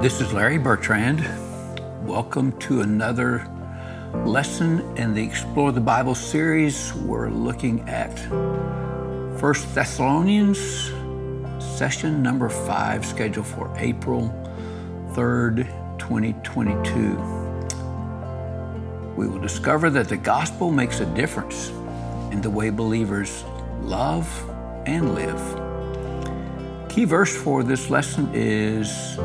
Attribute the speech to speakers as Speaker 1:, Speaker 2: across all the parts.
Speaker 1: This is Larry Bertrand. Welcome to another lesson in the Explore the Bible series. We're looking at First Thessalonians, session number five, scheduled for April 3rd, 2022. We will discover that the gospel makes a difference in the way believers love and live. Key verse for this lesson is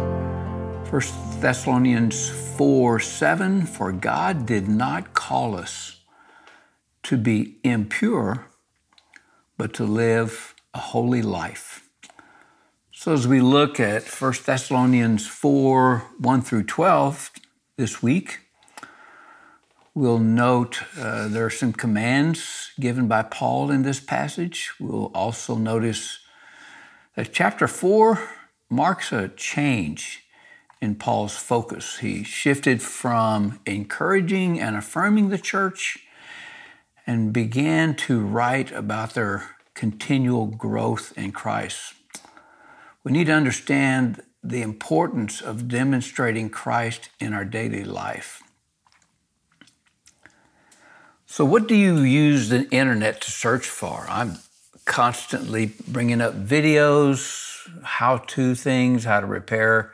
Speaker 1: 1 Thessalonians 4 7 For God did not call us to be impure, but to live a holy life. So, as we look at 1 Thessalonians 4 1 through 12 this week, we'll note uh, there are some commands given by Paul in this passage. We'll also notice that chapter 4 marks a change in Paul's focus. He shifted from encouraging and affirming the church and began to write about their continual growth in Christ. We need to understand the importance of demonstrating Christ in our daily life. So, what do you use the internet to search for? I'm constantly bringing up videos, how to things, how to repair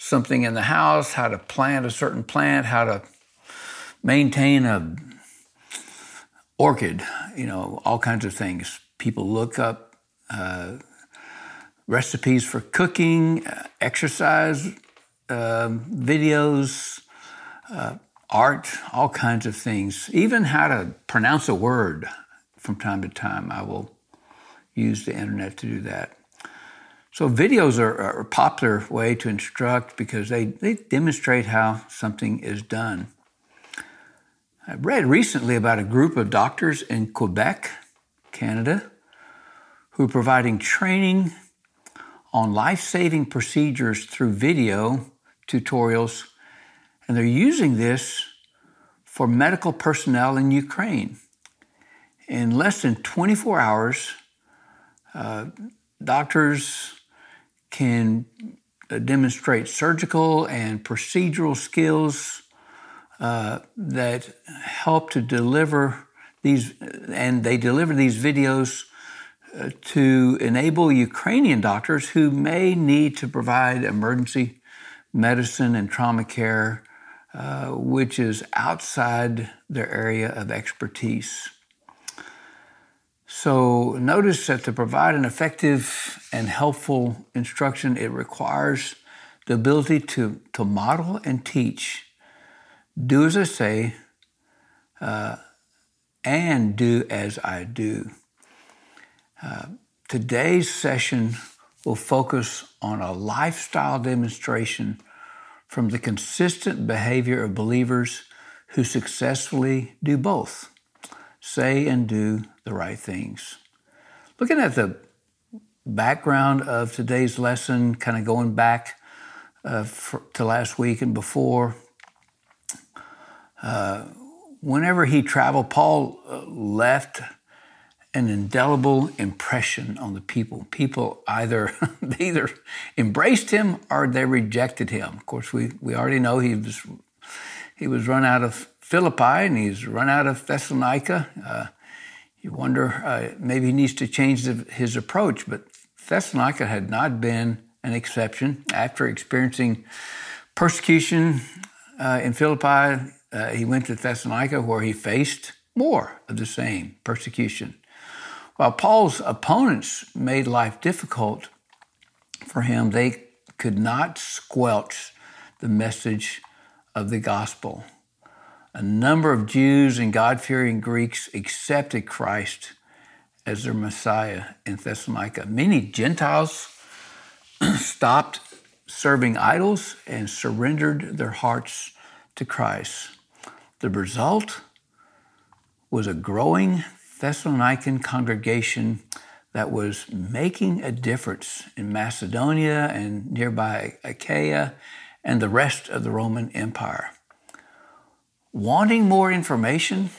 Speaker 1: something in the house, how to plant a certain plant, how to maintain a orchid, you know, all kinds of things. People look up uh, recipes for cooking, uh, exercise uh, videos, uh, art, all kinds of things. Even how to pronounce a word from time to time. I will use the internet to do that. So videos are, a popular way to instruct because they, they demonstrate how something is done. I read recently about a group of doctors in Quebec, Canada, who are providing training on life-saving procedures through video tutorials, and they're using this for medical personnel in Ukraine. In less than 24 hours, uh, doctors can uh, demonstrate surgical and procedural skills uh, that help to deliver these, and they deliver these videos uh, to enable Ukrainian doctors who may need to provide emergency medicine and trauma care, uh, which is outside their area of expertise. So notice that to provide an effective and helpful instruction, it requires the ability to, to model and teach, do as I say, uh, and do as I do. Uh, today's session will focus on a lifestyle demonstration from the consistent behavior of believers who successfully do both say and do the right things. Looking at the background of today's lesson, kind of going back uh, for, to last week and before, uh, whenever he traveled, Paul uh, left an indelible impression on the people. People either they either embraced him or they rejected him. Of course, we, we already know he was he was run out of Philippi and he's run out of Thessalonica. Uh, you wonder, uh, maybe he needs to change the, his approach, but Thessalonica had not been an exception. After experiencing persecution uh, in Philippi, uh, he went to Thessalonica where he faced more of the same persecution. While Paul's opponents made life difficult for him, they could not squelch the message of the gospel a number of Jews and God fearing Greeks accepted Christ as their Messiah in Thessalonica. Many Gentiles stopped serving idols and surrendered their hearts to Christ. The result was a growing Thessalonican congregation that was making a difference in Macedonia and nearby Achaia and the rest of the Roman Empire. Wanting more information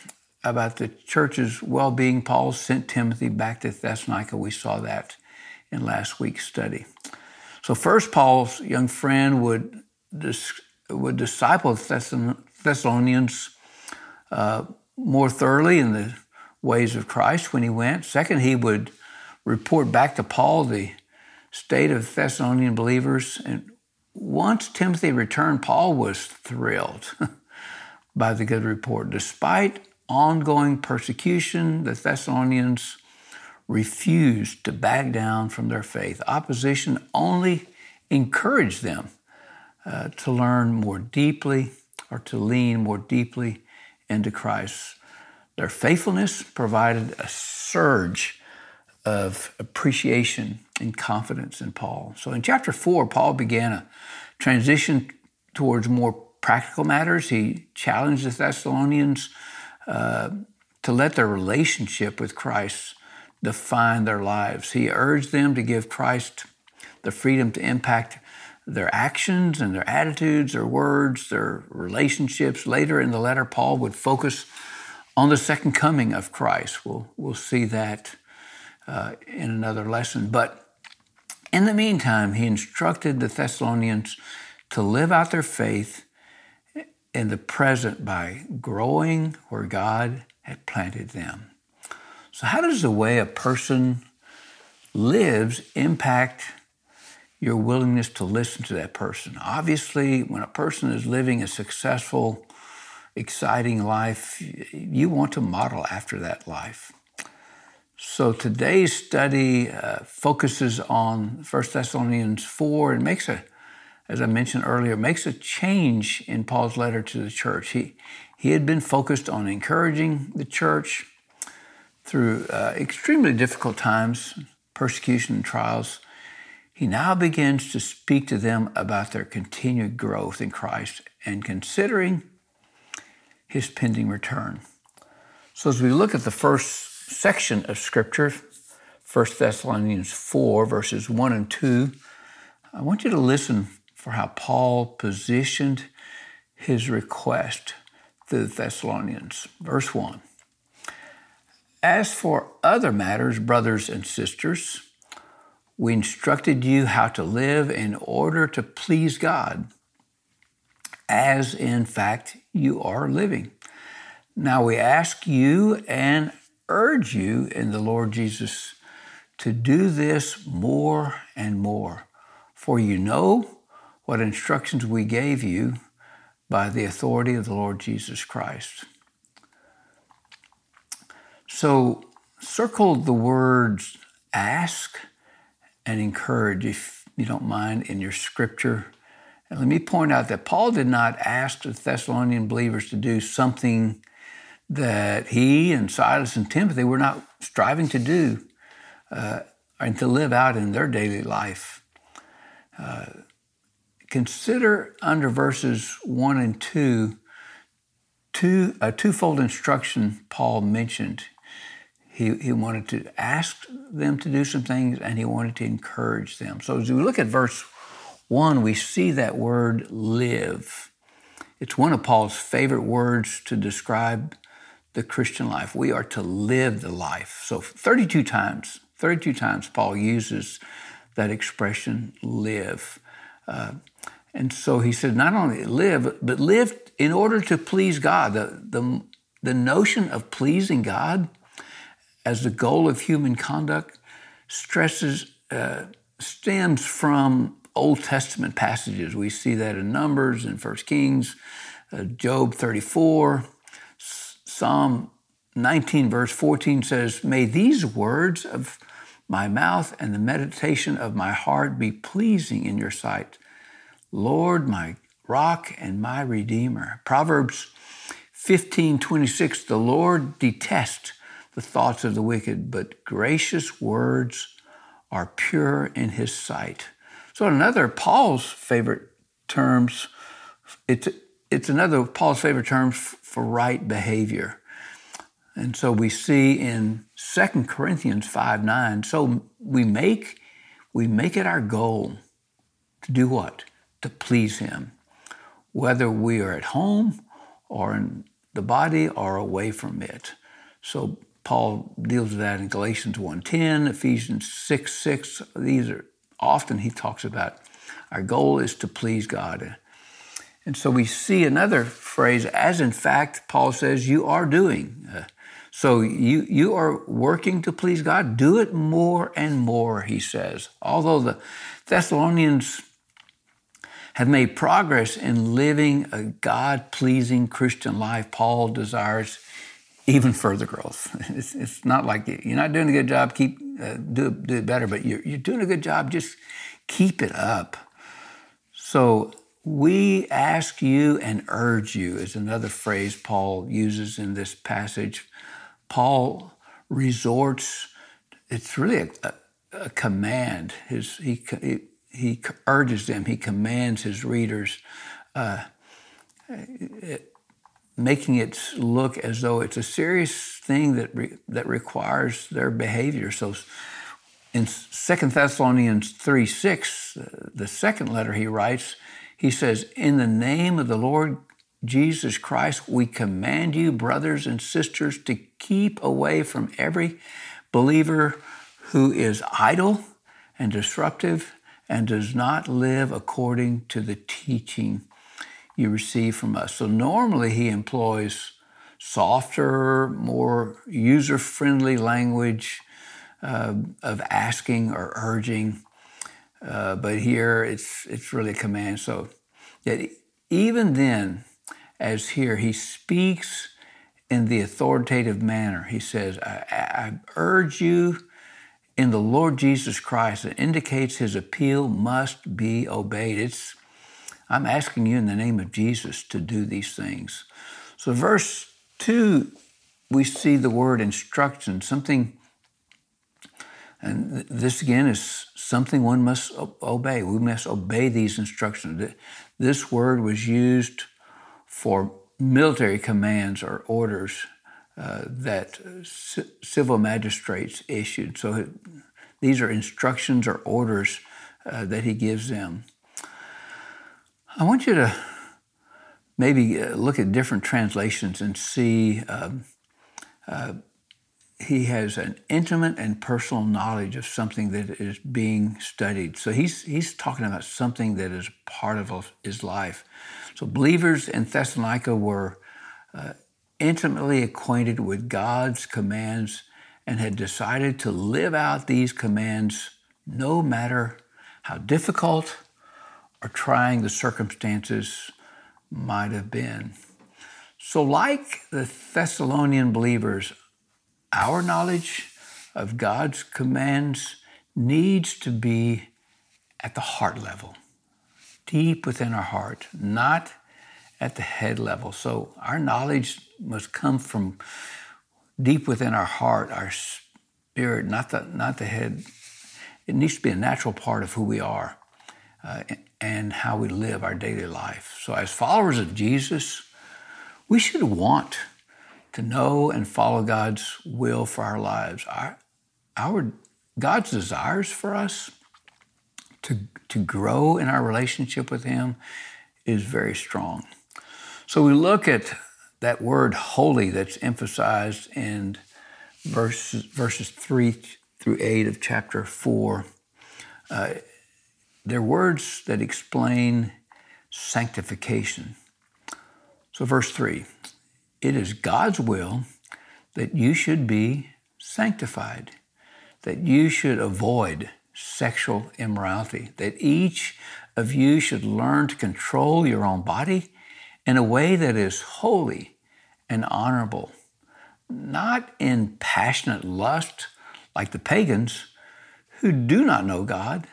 Speaker 1: about the church's well being, Paul sent Timothy back to Thessalonica. We saw that in last week's study. So, first, Paul's young friend would would disciple Thessalonians uh, more thoroughly in the ways of Christ when he went. Second, he would report back to Paul the state of Thessalonian believers. And once Timothy returned, Paul was thrilled by the good report. Despite ongoing persecution, the Thessalonians refused to back down from their faith. Opposition only encouraged them uh, to learn more deeply or to lean more deeply into Christ. Their faithfulness provided a surge of appreciation and confidence in Paul. So in chapter four, Paul began a transition towards more practical matters. He challenged the Thessalonians uh, to let their relationship with Christ define their lives. He urged them to give Christ the freedom to impact their actions and their attitudes, their words, their relationships. Later in the letter, Paul would focus on the second coming of Christ. We'll, we'll see that uh, in another lesson. But in the meantime, he instructed the Thessalonians to live out their faith in the present by growing where God had planted them. So, how does the way a person lives impact your willingness to listen to that person? Obviously, when a person is living a successful, exciting life, you want to model after that life. So today's study uh, focuses on 1 Thessalonians 4 and makes a, as I mentioned earlier, makes a change in Paul's letter to the church. He, he had been focused on encouraging the church through uh, extremely difficult times, persecution and trials. He now begins to speak to them about their continued growth in Christ and considering his pending return. So, as we look at the first section of Scripture, 1 Thessalonians 4, verses 1 and 2, I want you to listen for how Paul positioned his request to the Thessalonians. Verse 1 As for other matters, brothers and sisters, we instructed you how to live in order to please God as in fact you are living. Now we ask you and urge you in the Lord Jesus to do this more and more, for you know what instructions we gave you by the authority of the Lord Jesus Christ. So circle the words ask and encourage, if you don't mind, in your scripture and let me point out that Paul did not ask the Thessalonian believers to do something that he and Silas and Timothy were not striving to do uh, and to live out in their daily life. Uh, consider under verses 1 and 2 two, a twofold instruction Paul mentioned. He, he wanted to ask them to do some things and he wanted to encourage them. So as we look at verse one, we see that word live. It's one of Paul's favorite words to describe the Christian life. We are to live the life. So 32 times, 32 times Paul uses that expression, live. Uh, and so he said, not only live, but live in order to please God. The, the, the notion of pleasing God as the goal of human conduct stresses, uh, stems from Old Testament passages. We see that in Numbers and First Kings, uh, Job 34, Psalm 19, verse 14 says, May these words of my mouth and the meditation of my heart be pleasing in your sight. Lord, my rock and my redeemer. Proverbs 15, 26, the Lord detests the thoughts of the wicked, but gracious words are pure in his sight. So another Paul's favorite terms, it's it's another Paul's favorite terms for right behavior. And so we see in 2 Corinthians 5 9, so we make we make it our goal to do what? To please him. Whether we are at home or in the body or away from it. So Paul deals with that in Galatians 1.10, Ephesians 6 6. These are often he talks about our goal is to please God. And so we see another phrase, as in fact, Paul says, you are doing. Uh, so you, you are working to please God. Do it more and more, he says. Although the Thessalonians have made progress in living a God pleasing Christian life, Paul desires even further growth. It's, it's, not like you're not doing a good job, keep uh, do, do it better, but you're, you're doing a good job, just keep it up. So we ask you and urge you is another phrase Paul uses in this passage. Paul resorts, it's really a, a, command. His, he, he, urges them, he commands his readers, uh, it, making it look as though it's a serious thing that, re, that requires their behavior. So in 2 Thessalonians 3 6, uh, the second letter he writes, he says, In the name of the Lord Jesus Christ, we command you, brothers and sisters, to keep away from every believer who is idle and disruptive and does not live according to the teaching you receive from us. So normally he employs softer, more user friendly language uh, of asking or urging. Uh, but here it's it's really a command. So that even then, as here, he speaks in the authoritative manner. He says, I, I urge you in the Lord Jesus Christ. It indicates his appeal must be obeyed. It's I'm asking you in the name of Jesus to do these things. So, verse 2, we see the word instruction, something and this again is something one must obey. We must obey these instructions. This word was used for military commands or orders uh, that c- civil magistrates issued. So these are instructions or orders uh, that he gives them. I want you to maybe uh, look at different translations and see um, uh, he has an intimate and personal knowledge of something that is being studied. So he's, he's talking about something that is part of his life. So believers in Thessalonica were uh, intimately acquainted with God's commands and had decided to live out these commands no matter how difficult or trying the circumstances might have been. So, like the Thessalonian believers, our knowledge of God's commands needs to be at the heart level, deep within our heart, not at the head level. So our knowledge must come from deep within our heart, our spirit, not the, not the head. It needs to be a natural part of who we are uh, and how we live our daily life. So, as followers of Jesus, we should want to know and follow God's will for our lives. Our, our God's desires for us to, to grow in our relationship with Him is very strong. So we look at that word holy that's emphasized in verses, verses 3 through 8 of chapter 4. Uh, they're words that explain sanctification. So, verse 3 it is God's will that you should be sanctified, that you should avoid sexual immorality, that each of you should learn to control your own body in a way that is holy and honorable, not in passionate lust like the pagans who do not know God,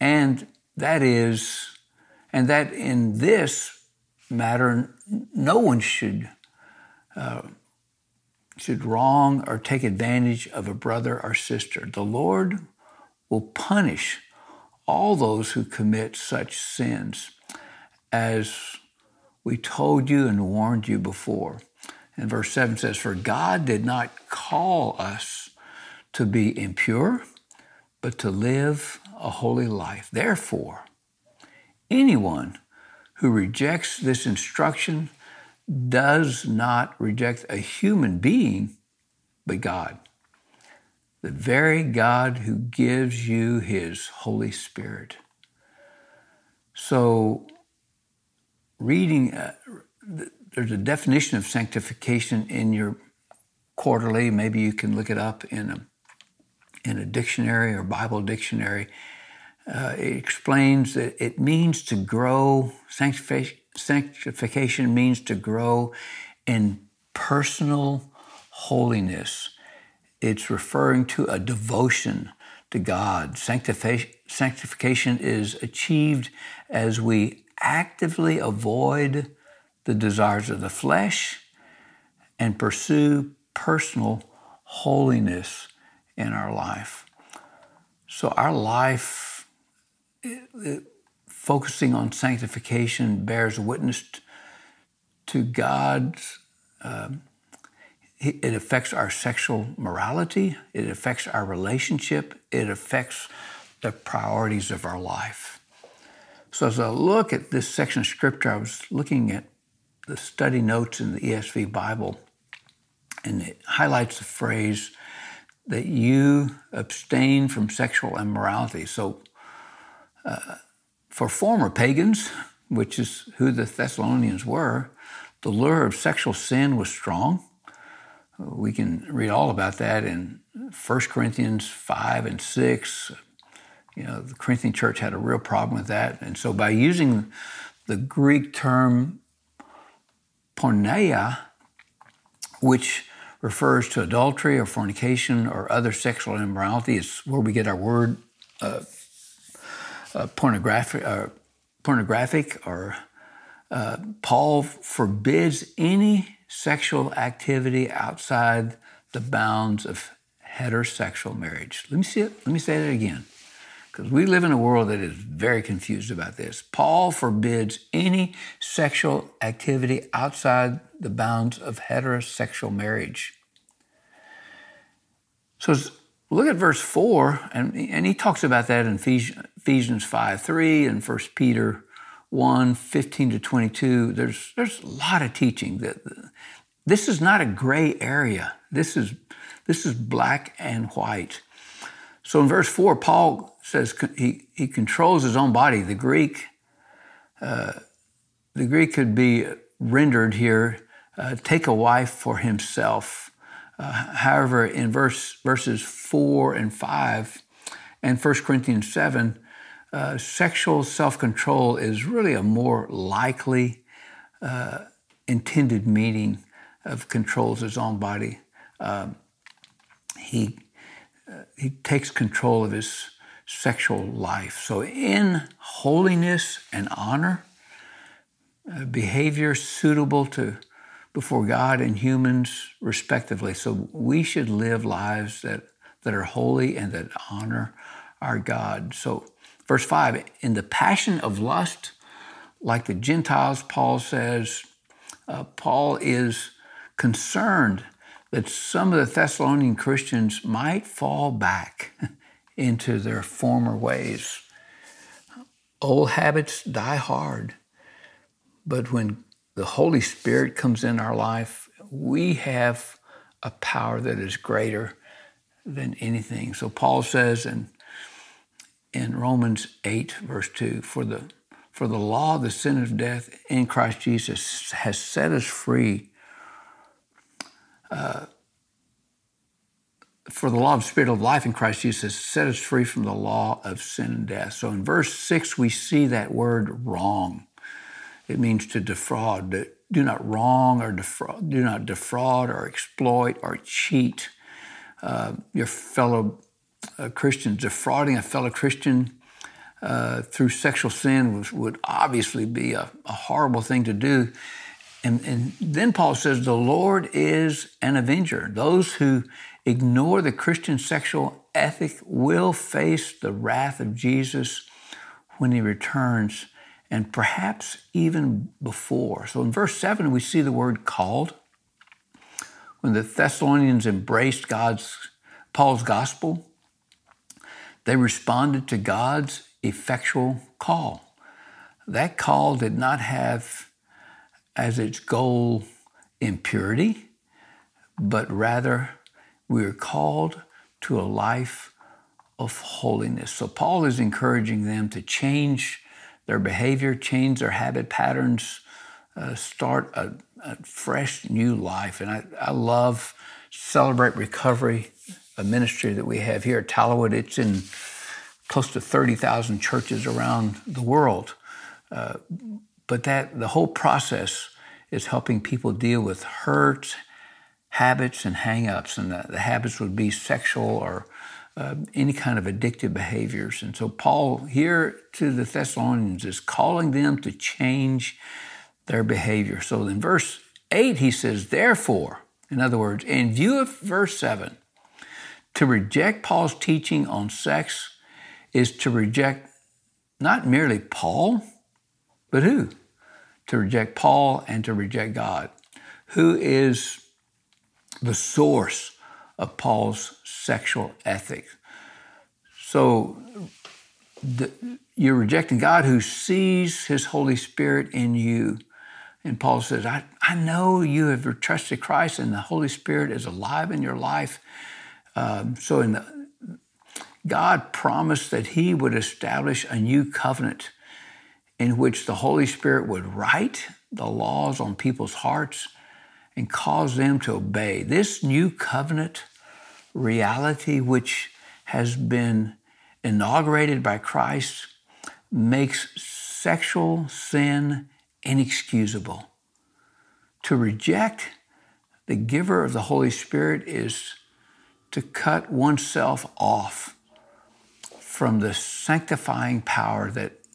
Speaker 1: and that is, and that in this matter, no one should uh, should wrong or take advantage of a brother or sister. The Lord will punish all those who commit such sins as we told you and warned you before. And verse 7 says, For God did not call us to be impure, but to live a holy life. Therefore, anyone who rejects this instruction does not reject a human being, but God. The very God who gives you his Holy Spirit. So, reading, uh, there's a definition of sanctification in your quarterly. Maybe you can look it up in a in a dictionary or Bible dictionary. Uh, it explains that it means to grow. Sanctification means to grow in personal holiness. It's referring to a devotion to God. Sanctification is achieved as we actively avoid the desires of the flesh and pursue personal holiness in our life. So, our life, it, it, focusing on sanctification, bears witness to God's. Um, it affects our sexual morality, it affects our relationship, it affects the priorities of our life. So, as I look at this section of scripture, I was looking at the study notes in the ESV Bible, and it highlights the phrase that you abstain from sexual immorality. So, uh, for former pagans, which is who the Thessalonians were, the lure of sexual sin was strong. We can read all about that in 1 Corinthians 5 and 6. You know, the Corinthian church had a real problem with that. And so by using the Greek term porneia, which refers to adultery or fornication or other sexual immorality, it's where we get our word uh, uh, pornographic, uh, pornographic or uh, Paul forbids any sexual activity outside the bounds of heterosexual marriage. Let me see it. Let me say that again. Because we live in a world that is very confused about this. Paul forbids any sexual activity outside the bounds of heterosexual marriage. So look at verse 4, and, and he talks about that in Ephesians 5 3 and 1 Peter 1 15 to 22, there's, there's a lot of teaching that this is not a gray area. This is, this is black and white. So in verse 4, Paul says he, he controls his own body. The Greek, uh, the Greek could be rendered here uh, take a wife for himself. Uh, however, in verse, verses 4 and 5 and 1 Corinthians 7, uh, sexual self control is really a more likely uh, intended meaning of controls his own body. Um, he, he takes control of his sexual life. So, in holiness and honor, uh, behavior suitable to before God and humans, respectively. So, we should live lives that, that are holy and that honor our God. So, Verse 5 In the passion of lust, like the Gentiles, Paul says, uh, Paul is concerned that some of the Thessalonian Christians might fall back into their former ways. Old habits die hard, but when the Holy Spirit comes in our life, we have a power that is greater than anything. So Paul says in in Romans 8, verse 2 For the, for the law the sin of death in Christ Jesus has set us free. Uh, for the law of spirit of life in Christ Jesus set us free from the law of sin and death. So in verse 6, we see that word wrong. It means to defraud. Do not wrong or defraud, do not defraud or exploit or cheat uh, your fellow a Christian defrauding a fellow Christian uh, through sexual sin was, would obviously be a, a horrible thing to do. And, and, then Paul says, The Lord is an avenger. Those who ignore the Christian sexual ethic will face the wrath of Jesus when he returns, and perhaps even before. So in verse 7, we see the word called. When the Thessalonians embraced God's Paul's gospel, they responded to God's effectual call. That call did not have as its goal impurity, but rather we are called to a life of holiness. So Paul is encouraging them to change their behavior, change their habit patterns uh, start a, a, fresh new life. And I, I love Celebrate Recovery, a ministry that we have here at Tallowood. It's in close to 30,000 churches around the world. Uh, but that the whole process is helping people deal with hurts, habits, and hangups. And the, the habits would be sexual or uh, any kind of addictive behaviors. And so Paul here to the Thessalonians is calling them to change their behavior. So in verse 8, he says, Therefore, in other words, in view of verse 7, to reject Paul's teaching on sex is to reject not merely Paul, but who? To reject Paul and to reject God, who is the source of Paul's sexual ethics. So the, you're rejecting God who sees his Holy Spirit in you. And Paul says, I, I know you have trusted Christ and the Holy Spirit is alive in your life. Um, so in the, God promised that He would establish a new covenant in which the Holy Spirit would write the laws on people's hearts and cause them to obey. This new covenant reality, which has been inaugurated by Christ, makes sexual sin inexcusable. To reject the giver of the Holy Spirit is to cut oneself off from the sanctifying power that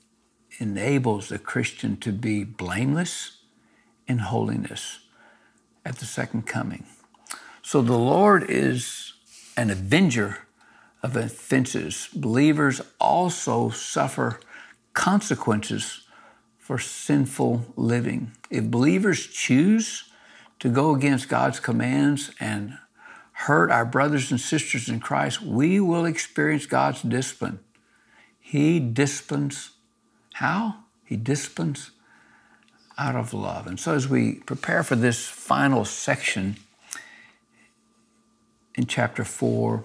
Speaker 1: enables the Christian to be blameless in holiness at the second coming. So the Lord is an avenger of offenses. Believers also suffer consequences for sinful living. If believers choose to go against God's commands and hurt our brothers and sisters in Christ, we will experience God's discipline. He disciplines. How? He disciplines out of love. And so, as we prepare for this final section in chapter 4,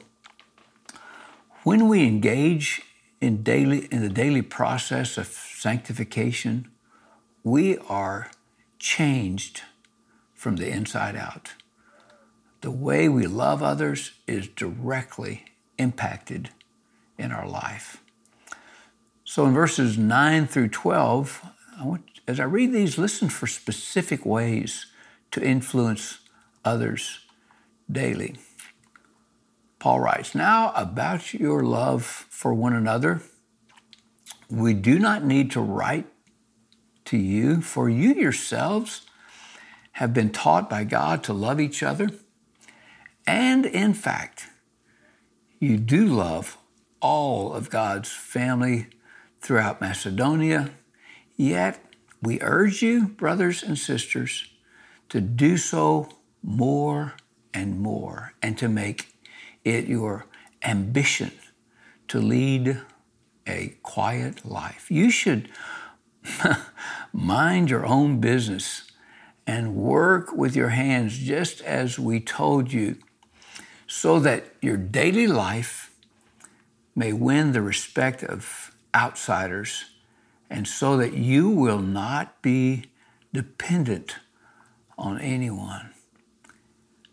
Speaker 1: when we engage in, daily, in the daily process of sanctification, we are changed from the inside out the way we love others is directly impacted in our life. So in verses 9 through 12, I want, as I read these, listen for specific ways to influence others daily. Paul writes, Now about your love for one another, we do not need to write to you, for you yourselves have been taught by God to love each other. And in fact, you do love all of God's family throughout Macedonia, yet we urge you, brothers and sisters, to do so more and more and to make it your ambition to lead a quiet life. You should mind your own business and work with your hands just as we told you so that your daily life may win the respect of outsiders and so that you will not be dependent on anyone.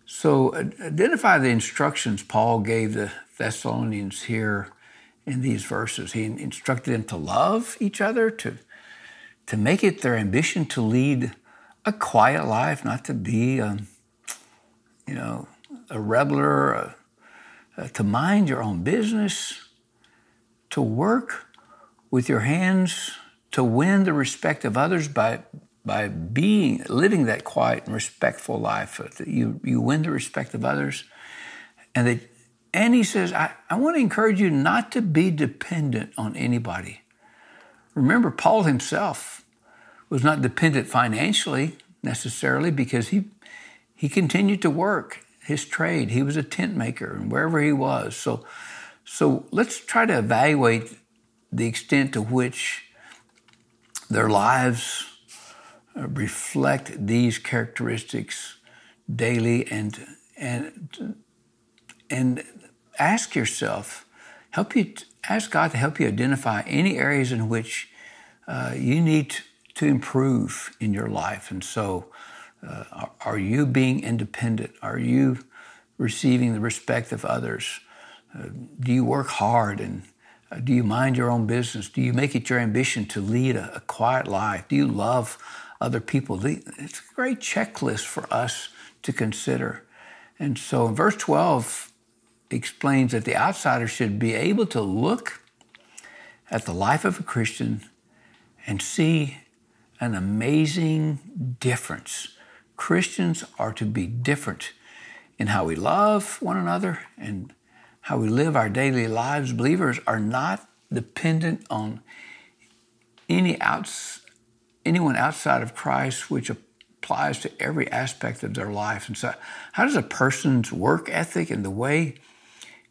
Speaker 1: So, uh, identify the instructions Paul gave the Thessalonians here in these verses. He instructed them to love each other, to, to make it their ambition to lead a quiet life, not to be, um, you know, a rebeler, a, uh, a, uh, to mind your own business, to work with your hands to win the respect of others by by being living that quiet and respectful life. You you win the respect of others, and that and he says, I, I want to encourage you not to be dependent on anybody. Remember, Paul himself was not dependent financially necessarily because he he continued to work his trade. He was a tent maker and wherever he was. So, so let's try to evaluate the extent to which their lives uh, reflect these characteristics daily and and and ask yourself help you ask god to help you identify any areas in which uh, you need to improve in your life. And so, uh, are you being independent? Are you receiving the respect of others? Uh, do you work hard and do you mind your own business? Do you make it your ambition to lead a, a quiet life? Do you love other people? It's a great checklist for us to consider. And so in verse 12 explains that the outsider should be able to look at the life of a Christian and see an amazing difference. Christians are to be different in how we love one another and how we live our daily lives. Believers are not dependent on any outs, anyone outside of Christ, which applies to every aspect of their life. And so, how does a person's work ethic and the way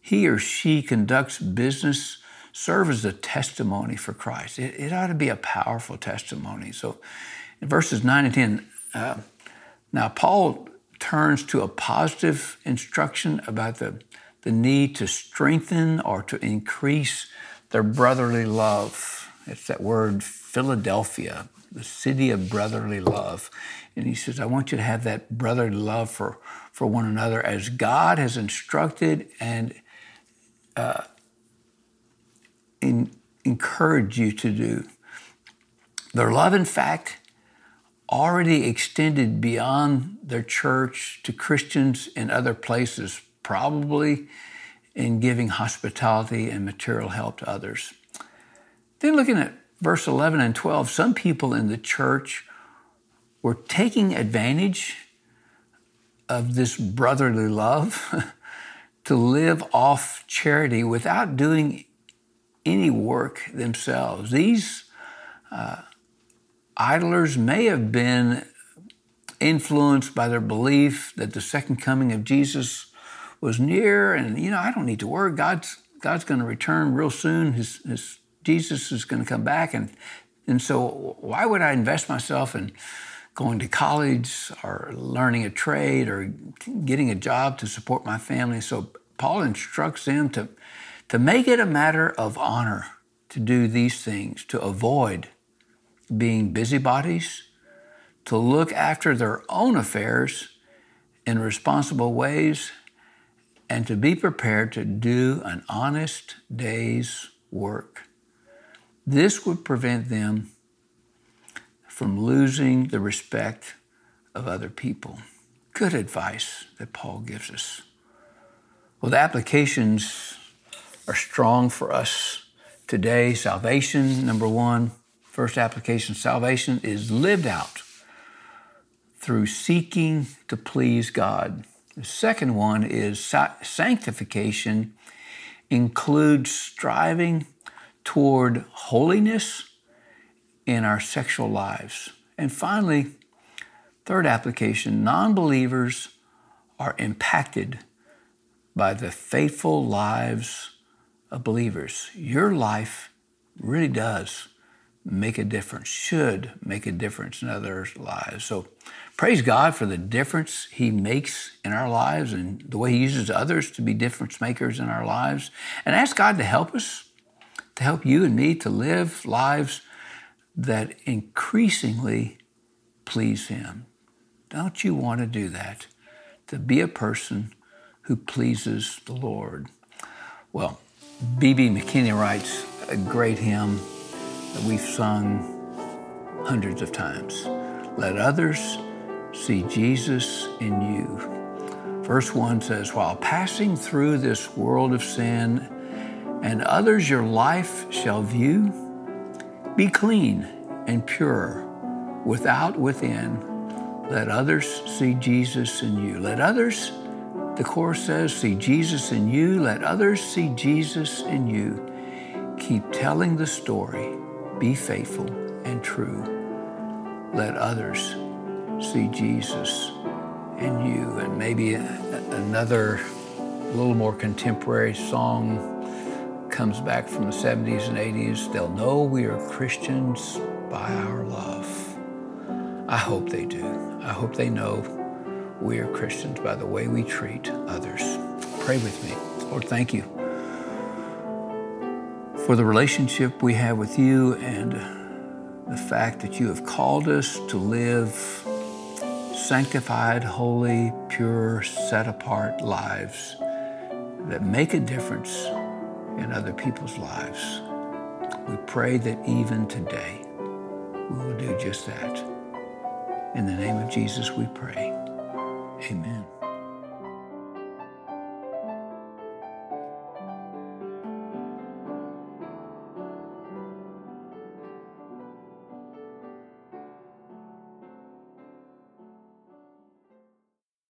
Speaker 1: he or she conducts business serve as a testimony for Christ? It, it ought to be a powerful testimony. So, in verses 9 and 10, uh, now Paul turns to a positive instruction about the, the need to strengthen or to increase their brotherly love. It's that word Philadelphia, the city of brotherly love. And he says, I want you to have that brotherly love for, for one another as God has instructed and uh, in, encouraged you to do. Their love, in fact, already extended beyond their church to Christians in other places, probably in giving hospitality and material help to others. Then, looking at verse 11 and 12, some people in the church were taking advantage of this brotherly love to live off charity without doing any work themselves. These uh, idlers may have been influenced by their belief that the second coming of Jesus was near, and you know, I don't need to worry. God's God's going to return real soon. His, his Jesus is going to come back, and and so why would I invest myself in going to college or learning a trade or getting a job to support my family? So Paul instructs them to to make it a matter of honor to do these things, to avoid being busybodies, to look after their own affairs in responsible ways, and to be prepared to do an honest day's work. This would prevent them from losing the respect of other people. Good advice that Paul gives us. Well, the applications are strong for us today. Salvation, number one, First application salvation is lived out through seeking to please God. The second one is sanctification includes striving toward holiness in our sexual lives. And finally, third application non believers are impacted by the faithful lives of believers. Your life really does make a difference, should make a difference in others' lives. So praise God for the difference He makes in our lives and the way He uses others to be difference makers in our lives. And ask God to help us, to help you and me to live lives that increasingly please Him. Don't you want to do that? To be a person who pleases the Lord. Well, B.B. McKinney writes a great hymn that we've sung hundreds of times. Let others see Jesus in you. Verse 1 says, While passing through this world of sin, and others your life shall view, be clean and pure, without, within. Let others see Jesus in you. Let others, the chorus says, see Jesus in you. Let others see Jesus in you. Keep telling the story be faithful and true. Let others see Jesus in you. And maybe another, little more contemporary song comes back from the 70s and 80s. They'll know we are Christians by our love. I hope they do. I hope they know we are Christians by the way we treat others. Pray with me. Lord, thank you for the relationship we have with you and the fact that you have called us to live sanctified, holy, pure, set apart lives that make a difference in other people's lives. We pray that even today we will do just that. In the name of Jesus, we pray. Amen.